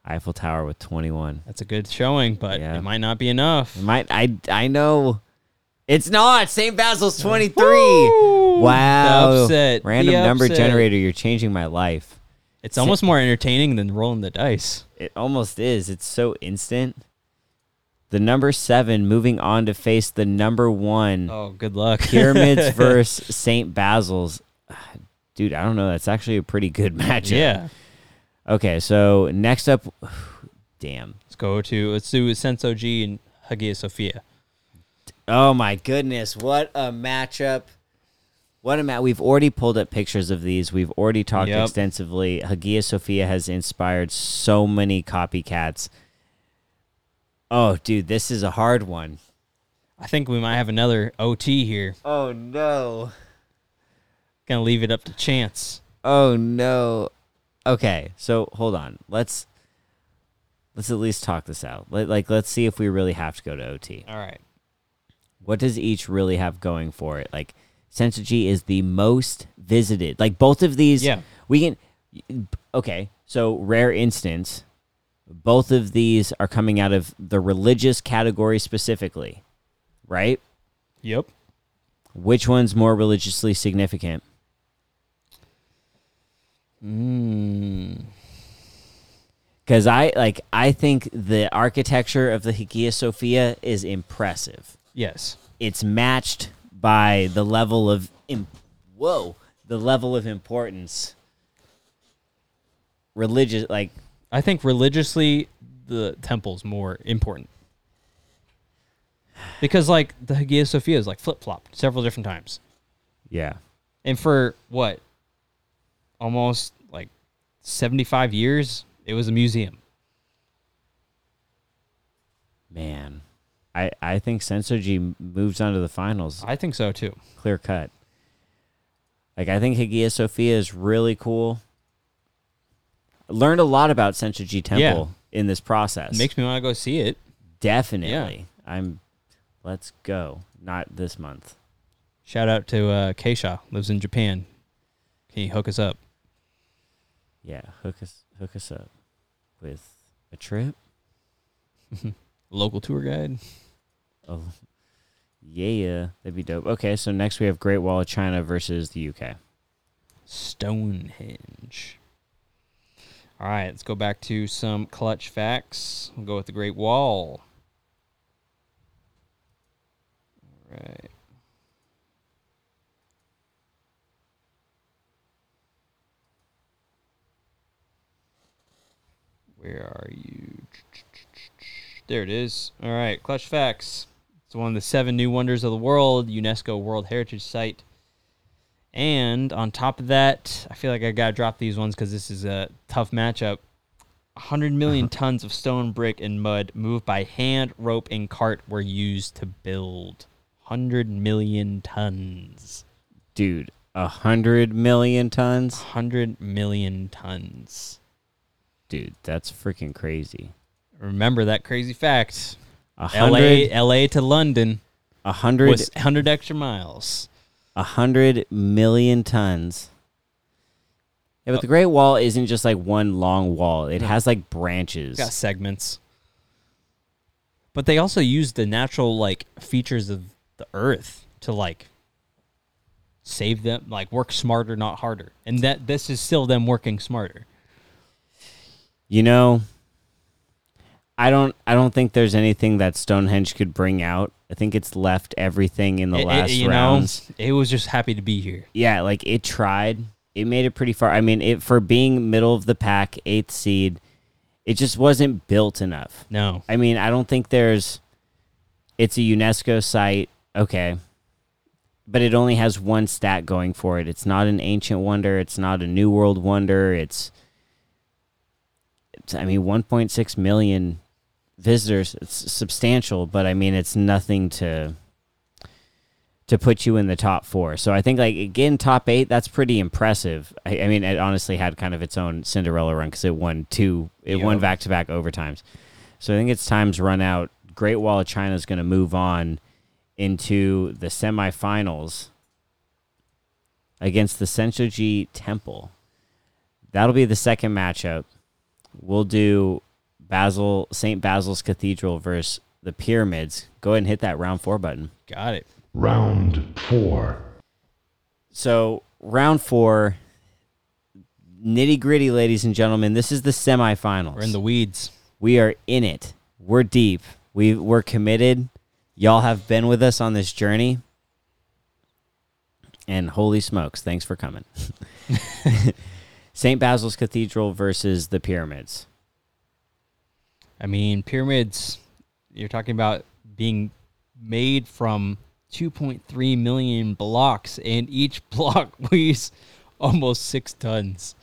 Eiffel Tower with twenty-one.
That's a good showing, but
Yeah.
it might not be enough.
It might I I know. It's not. St. Basil's twenty-three. Wow.
The upset.
Random
The
number
upset.
generator. You're changing my life.
It's almost more entertaining than rolling the dice.
It almost is. It's so instant. The number seven moving on to face the number one.
Oh, good luck.
Pyramids (laughs) versus St. Basil's. (sighs) Dude, I don't know. That's actually a pretty good (laughs) matchup.
yeah.
Okay, so next up, (sighs) damn.
Let's go to let's do Sensoji and Hagia Sophia.
Oh my goodness, what a matchup! What a match. We've already pulled up pictures of these. We've already talked
Yep.
extensively. Hagia Sophia has inspired so many copycats. Oh, dude, this is a hard one.
I think we might have another OT here.
Oh no.
Gonna leave it up to chance.
Oh no. Okay, so hold on. Let's let's at least talk this out. Let, like let's see if we really have to go to OT.
All right.
What does each really have going for it? Like Sensoji is the most visited. Like both of these
Yeah.
we can okay, so rare instance both of these are coming out of the religious category specifically, right?
Yep.
Which one's more religiously significant?
Mm.
Because I like I think the architecture of the Hagia Sophia is impressive.
Yes.
it's matched by the level of im- whoa, the level of importance religious like
I think religiously, the temple's more important. Because, like, the Hagia Sophia is like flip flopped several different times.
yeah.
And for what? Almost like 75 years, it was a museum.
Man. I I think Sensoji moves on to the finals
I think so too.
clear cut. Like I think Hagia Sophia is really cool. Learned a lot about Sensoji Temple in this process.
Makes me want to go see it.
Definitely. I'm let's go. Not this month.
Shout out to uh, Keisha, lives in Japan. Can you hook us up?
Yeah, hook us hook us up with a trip. (laughs)
Local tour guide.
Oh, yeah, that'd be dope. Okay, so next we have Great Wall of China versus the UK.
Stonehenge. All right, let's go back to some clutch facts. We'll go with the Great Wall. All right. Where are you? There it is. All right, clutch facts. It's one of the seven new wonders of the world, UNESCO World Heritage Site. And on top of that, I feel like I gotta drop these ones because this is a tough matchup. 100 million (laughs) tons of stone, brick, and mud moved by hand, rope, and cart were used to build. 100 million tons.
Dude, a hundred million tons?
100 million tons.
Dude, that's freaking crazy.
Remember that crazy fact.
A
LA, LA to London
a hundred,
was 100 extra miles.
a hundred million tons. Yeah, but the Great Wall isn't just like one long wall. It has like branches.
Got segments. But they also use the natural like features of the earth to like save them, like work smarter, not harder. And that this is still them working smarter.
You know, I don't I don't think there's anything that Stonehenge could bring out. I think it's left everything in the
It- it-
last
you
rounds.
know, it was just happy to be here.
Yeah, like it tried. It made it pretty far. I mean, it for being middle of the pack, eighth seed, it just wasn't built enough.
No.
I mean, I don't think there's. It's a UNESCO site, okay, but it only has one stat going for it. It's not an ancient wonder. It's not a new world wonder. It's. it's I mean, 1.6 million visitors. It's substantial, but I mean, it's nothing to. To put you in the top four, so I think like again top eight, that's pretty impressive. I, I mean, it honestly had kind of its own Cinderella run because it won two, it won back to back overtimes. So I think it's time's run out. Great Wall of China is going to move on into the semifinals against the Sensoji Temple. That'll be the second matchup. We'll do Basil St. Basil's Cathedral versus the Pyramids. Go ahead and hit that round four button.
Got it.
Round four.
So round four, nitty gritty, ladies and gentlemen. This is the semifinals.
We're in the weeds.
We are in it. We're deep. We we're committed. Y'all have been with us on this journey. And holy smokes, thanks for coming. (laughs) St. Basil's Cathedral versus the pyramids.
I mean, pyramids, you're talking about being made from 2.3 million blocks, and each (laughs) block weighs almost six tons.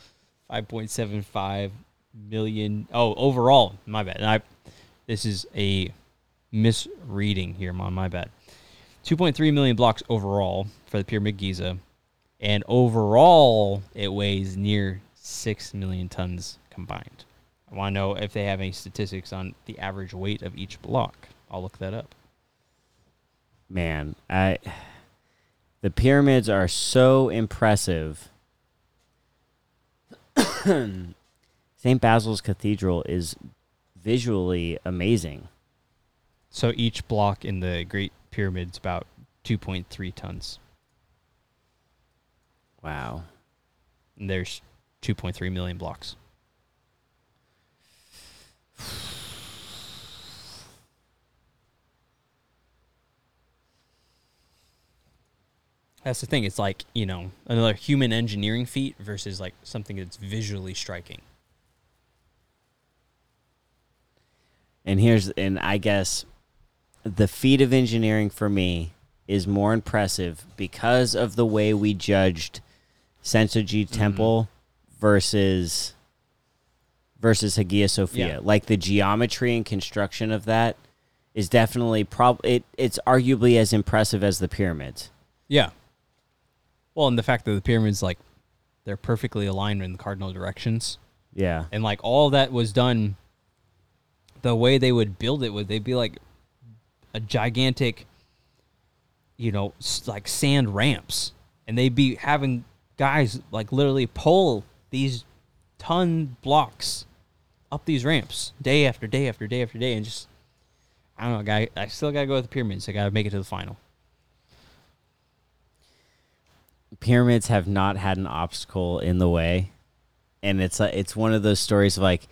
5.75 million. Oh, overall, my bad. I, this is a misreading here, my, my bad. 2.3 million blocks overall for the Pyramid Giza, and overall, it weighs near 6 million tons combined. I want to know if they have any statistics on the average weight of each block. I'll look that up.
Man, I (sighs) the pyramids are so impressive. (coughs) St. Basil's Cathedral is visually amazing.
So each block in the Great Pyramid's about 2.3 tons.
Wow.
And there's 2.3 million blocks. That's the thing. It's like you know another human engineering feat versus like something that's visually striking.
And here's and I guess the feat of engineering for me is more impressive because of the way we judged Sensoji mm-hmm. Temple versus versus Hagia Sophia.
Yeah.
Like the geometry and construction of that is definitely prob it it's arguably as impressive as the pyramids.
Yeah. Well, and the fact that the pyramids like they're perfectly aligned in the cardinal directions,
Yeah.
and like all that was done. The way they would build it would they'd be like a gigantic, you know, like sand ramps, and they'd be having guys like literally pull these ton blocks up these ramps day after day after day after day, and just I don't know, guy. I still gotta go with the pyramids. I gotta make it to the final.
pyramids have not had an obstacle in the way, and it's like it's one of those stories of like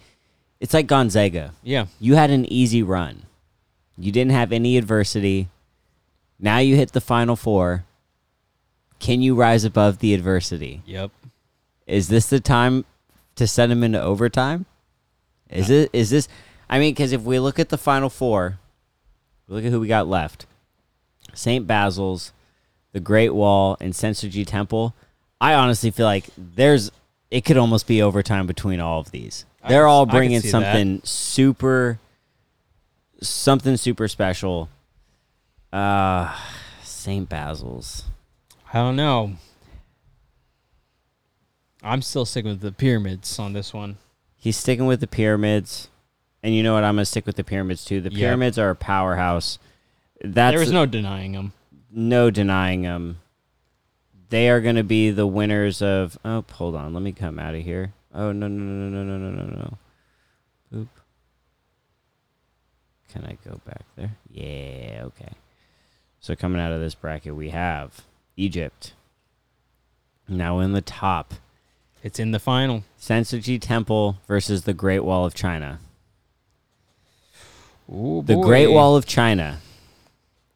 it's like Gonzaga.
Yeah,
You had an easy run. You didn't have any adversity. Now you hit the final four. Can you rise above the adversity?
yep.
Is this the time to send them into overtime? Is it? Is this? I mean, because if we look at the final four, look at who we got left: Saint Basil's, the Great Wall, and Sensoji Temple. I honestly feel like there's it could almost be overtime between all of these.
I
They're all bringing
see that.
something super, something super special. Uh Saint Basil's.
I don't know. I'm still sticking with the pyramids on this one.
He's sticking with the pyramids, and you know what? I'm gonna stick with the pyramids too. The pyramids are a powerhouse. That's
there was no denying them.
no denying them. They are gonna be the winners of. Oh, hold on. Let me come out of here. Oh no no no no no no no no. Boop. Can I go back there? Yeah. Okay. So coming out of this bracket, we have Egypt. Now in the top,
It's in the final.
Sensoji Temple versus the Great Wall of China.
Ooh,
The Great Wall of China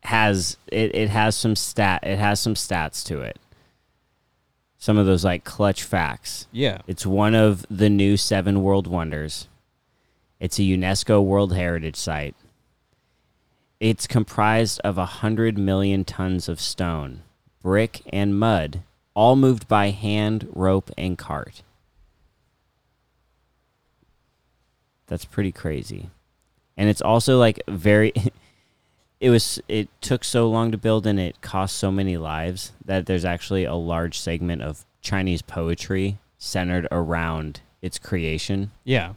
has it, it has some stat it has some stats to it. Some of those like clutch facts.
Yeah.
It's one of the new seven world wonders. It's a UNESCO World Heritage Site. It's comprised of a hundred million tons of stone, brick, and mud, all moved by hand, rope, and cart. That's pretty crazy. And it's also like very (laughs) it was it took so long to build and it cost so many lives that there's actually a large segment of Chinese poetry centered around its creation.
Yeah.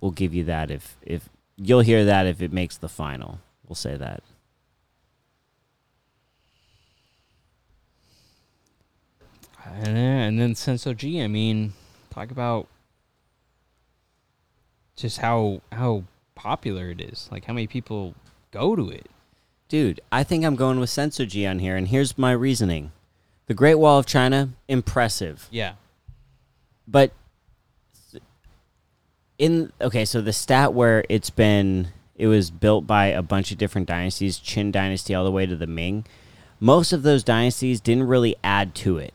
We'll give you that if if you'll hear that if it makes the final. We'll say that.
And then, and then Sensoji, I mean, talk about just how how popular it is. Like how many people go to it.
Dude, I think I'm going with Sensoji on here and here's my reasoning. The Great Wall of China, impressive.
Yeah.
but in okay so the stat where it's been it was built by a bunch of different dynasties qin dynasty all the way to the ming most of those dynasties didn't really add to it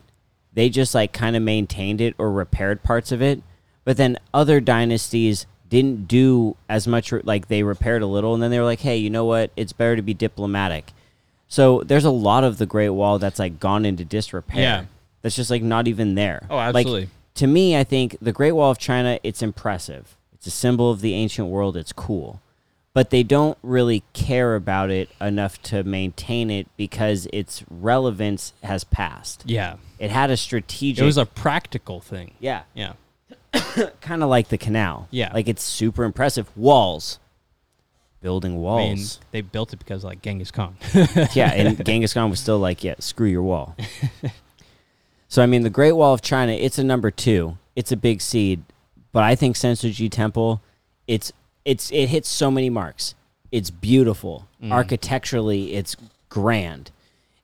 they just like kind of maintained it or repaired parts of it but then other dynasties didn't do as much like they repaired a little and then they were like hey you know what it's better to be diplomatic so there's a lot of the great wall that's like gone into disrepair
Yeah.
that's just like not even there
Oh,
Like,
absolutely.
to me, I think the Great Wall of China, it's impressive. It's a symbol of the ancient world. It's cool. But they don't really care about it enough to maintain it because its relevance has passed.
Yeah.
It had a strategic.
It was a practical thing.
yeah,
Yeah. (coughs)
kind of like the canal.
Yeah.
like it's super impressive. Walls, building
I mean,
walls.
they built it because like Genghis Khan. (laughs)
yeah, and (laughs) Genghis Khan was still like, yeah, screw your wall. so I mean, the Great Wall of China, it's a number two. It's a big seed, but I think Sensoji Temple, it's it's it hits so many marks. It's beautiful mm. architecturally. It's grand.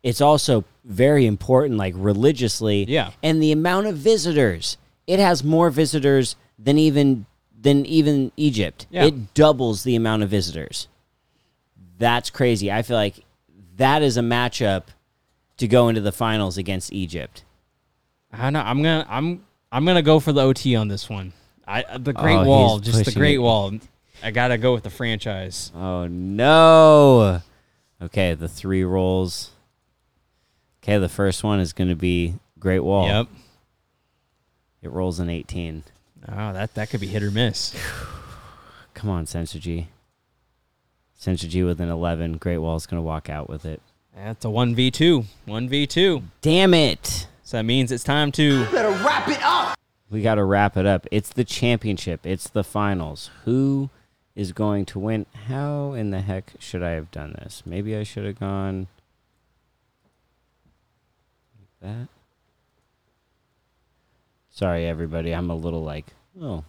It's also very important, like religiously.
Yeah.
and the amount of visitors. It has more visitors than even than even Egypt.
Yeah.
It doubles the amount of visitors. That's crazy. I feel like that is a matchup to go into the finals against Egypt.
I don't know. I'm gonna I'm I'm gonna go for the OT on this one. I the Great
Oh,
Wall, just the Great
it.
Wall. I gotta go with the franchise.
Oh no. Okay, the three rolls. Okay, the first one is going to be Great Wall.
Yep.
It rolls an 18.
Oh, that that could be hit or miss. (sighs)
Come on, Sensoji. Sensoji with an 11. Great Wall's going to walk out with it.
That's a one v two. One v two.
Damn it.
So that means it's time to. Better wrap it up.
We got to wrap it up. It's the championship. It's the finals. Who is going to win? How in the heck should I have done this? Maybe I should have gone like that. Sorry, everybody. I'm a little like, oh.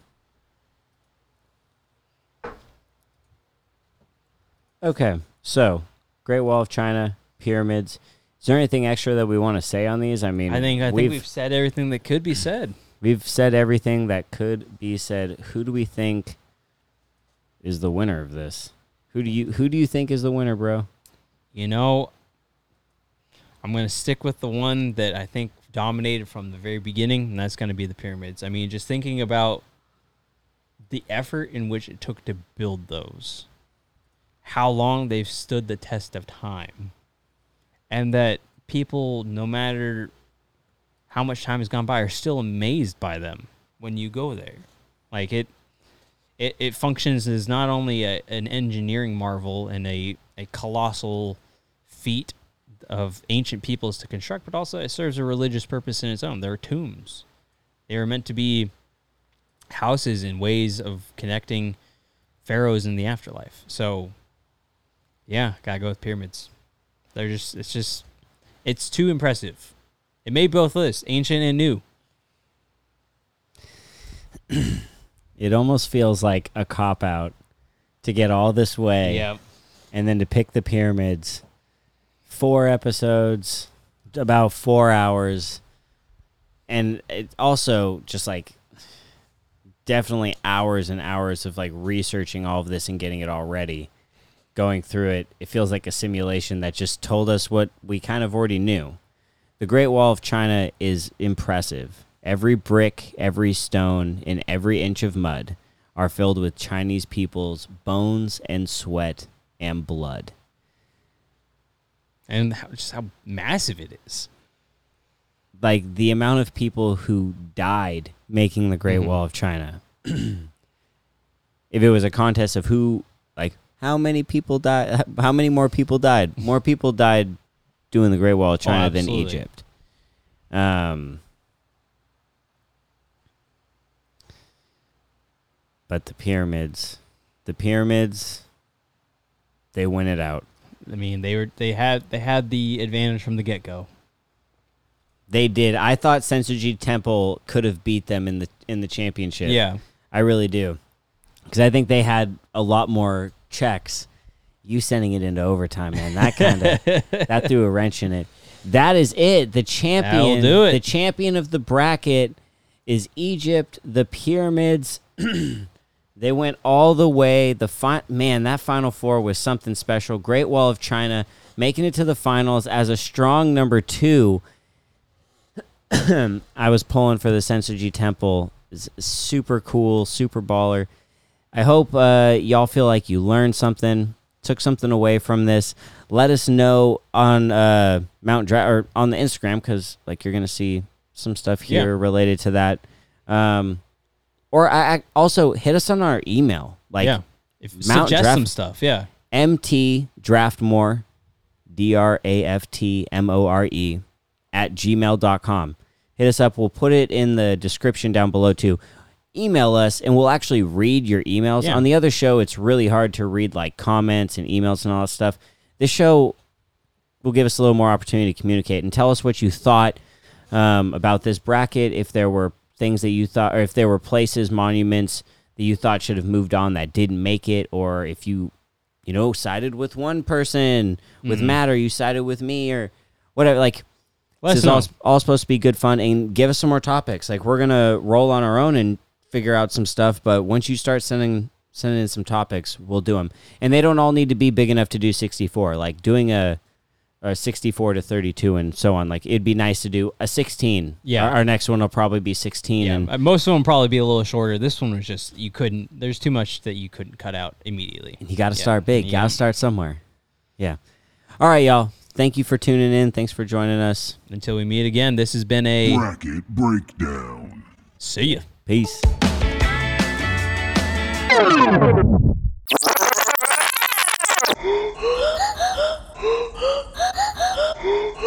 Okay, so Great Wall of China, pyramids. Is there anything extra that we want to say on these? I mean,
I think I think we've said everything that could be said.
We've said everything that could be said. Who do we think is the winner of this? Who do you who do you think is the winner, bro?
You know, I'm to stick with the one that I think dominated from the very beginning, and that's to be the pyramids. I mean, just thinking about the effort in which it took to build those, how long they've stood the test of time, and that people, no matter how much time has gone by, are still amazed by them when you go there. Like it, it, it functions as not only a, an engineering marvel and a, a colossal feat of ancient peoples to construct, but also it serves a religious purpose in its own. They're tombs. They were meant to be houses and ways of connecting pharaohs in the afterlife. So, yeah, gotta go with pyramids. They're just, it's just, it's too impressive. It made both lists, ancient and new. (clears throat)
It almost feels like a cop out to get all this way
Yeah.
and then to pick the pyramids. Four episodes, about 4 hours. And it also just like definitely hours and hours of like researching all of this and getting it all ready. Going through it, it feels like a simulation that just told us what we kind of already knew. The Great Wall of China is impressive. Every brick, every stone, and every inch of mud are filled with Chinese people's bones and sweat and blood.
And how, just how massive it is.
Like the amount of people who died making the Great
Mhm.
Wall of China. (clears throat) if it was a contest of who, like, how many people died, how many more people died? More people died doing the Great Wall of China than. Egypt. Um, but the pyramids, the pyramids, they win it out.
I mean, they were they had they had the advantage from the get go.
They did. I thought Sensoji Temple could have beat them in the in the championship.
Yeah.
I really do, because I think they had a lot more checks. You sending it into overtime, man. That kind of (laughs) that threw a wrench in it. That is it. The champion,
do it.
the champion of the bracket is Egypt. The pyramids. (clears throat) they went all the way. The fi- man, that final four was something special. Great Wall of China making it to the finals as a strong number two. (clears throat) I was pulling for the Sensoji Temple. It's super cool, super baller. I hope uh, y'all feel like you learned something, took something away from this. Let us know on uh, Mount Dra- or on the Instagram because like you're gonna see some stuff
Yeah.
here related to that. Um, or I, I also hit us on our email, like
yeah. If
Mount
suggest
Draft-
some stuff, yeah.
MT Draftmore, D R A F T M O R E, at gmail.com. Hit us up. We'll put it in the description down below too. Email us and we'll actually read your emails.
Yeah.
On the other show, it's really hard to read like comments and emails and all that stuff. This show will give us a little more opportunity to communicate and tell us what you thought um, about this bracket. If there were things that you thought, or if there were places, monuments that you thought should have moved on that didn't make it, or if you, you know, sided with one person with mm. Matt, or you sided with me, or whatever. Like
Let
this is all, all supposed to be good fun, and give us some more topics. Like we're gonna roll on our own and figure out some stuff, but once you start sending sending in some topics, we'll do them. And they don't all need to be big enough to do 64. Like doing a or 64 to 32 and so on. Like it'd be nice to do a 16.
Yeah.
Our, our next one will probably be 16.
Yeah.
And
uh, most of them probably be a little shorter. This one was just, you couldn't, there's too much that you couldn't cut out immediately.
You got to
yeah.
start big.
you
Got to start somewhere. Yeah. All right, y'all. Thank you for tuning in. Thanks for joining us.
Until we meet again, this has been a
Bracket Breakdown.
See ya.
Peace. (laughs)
Oh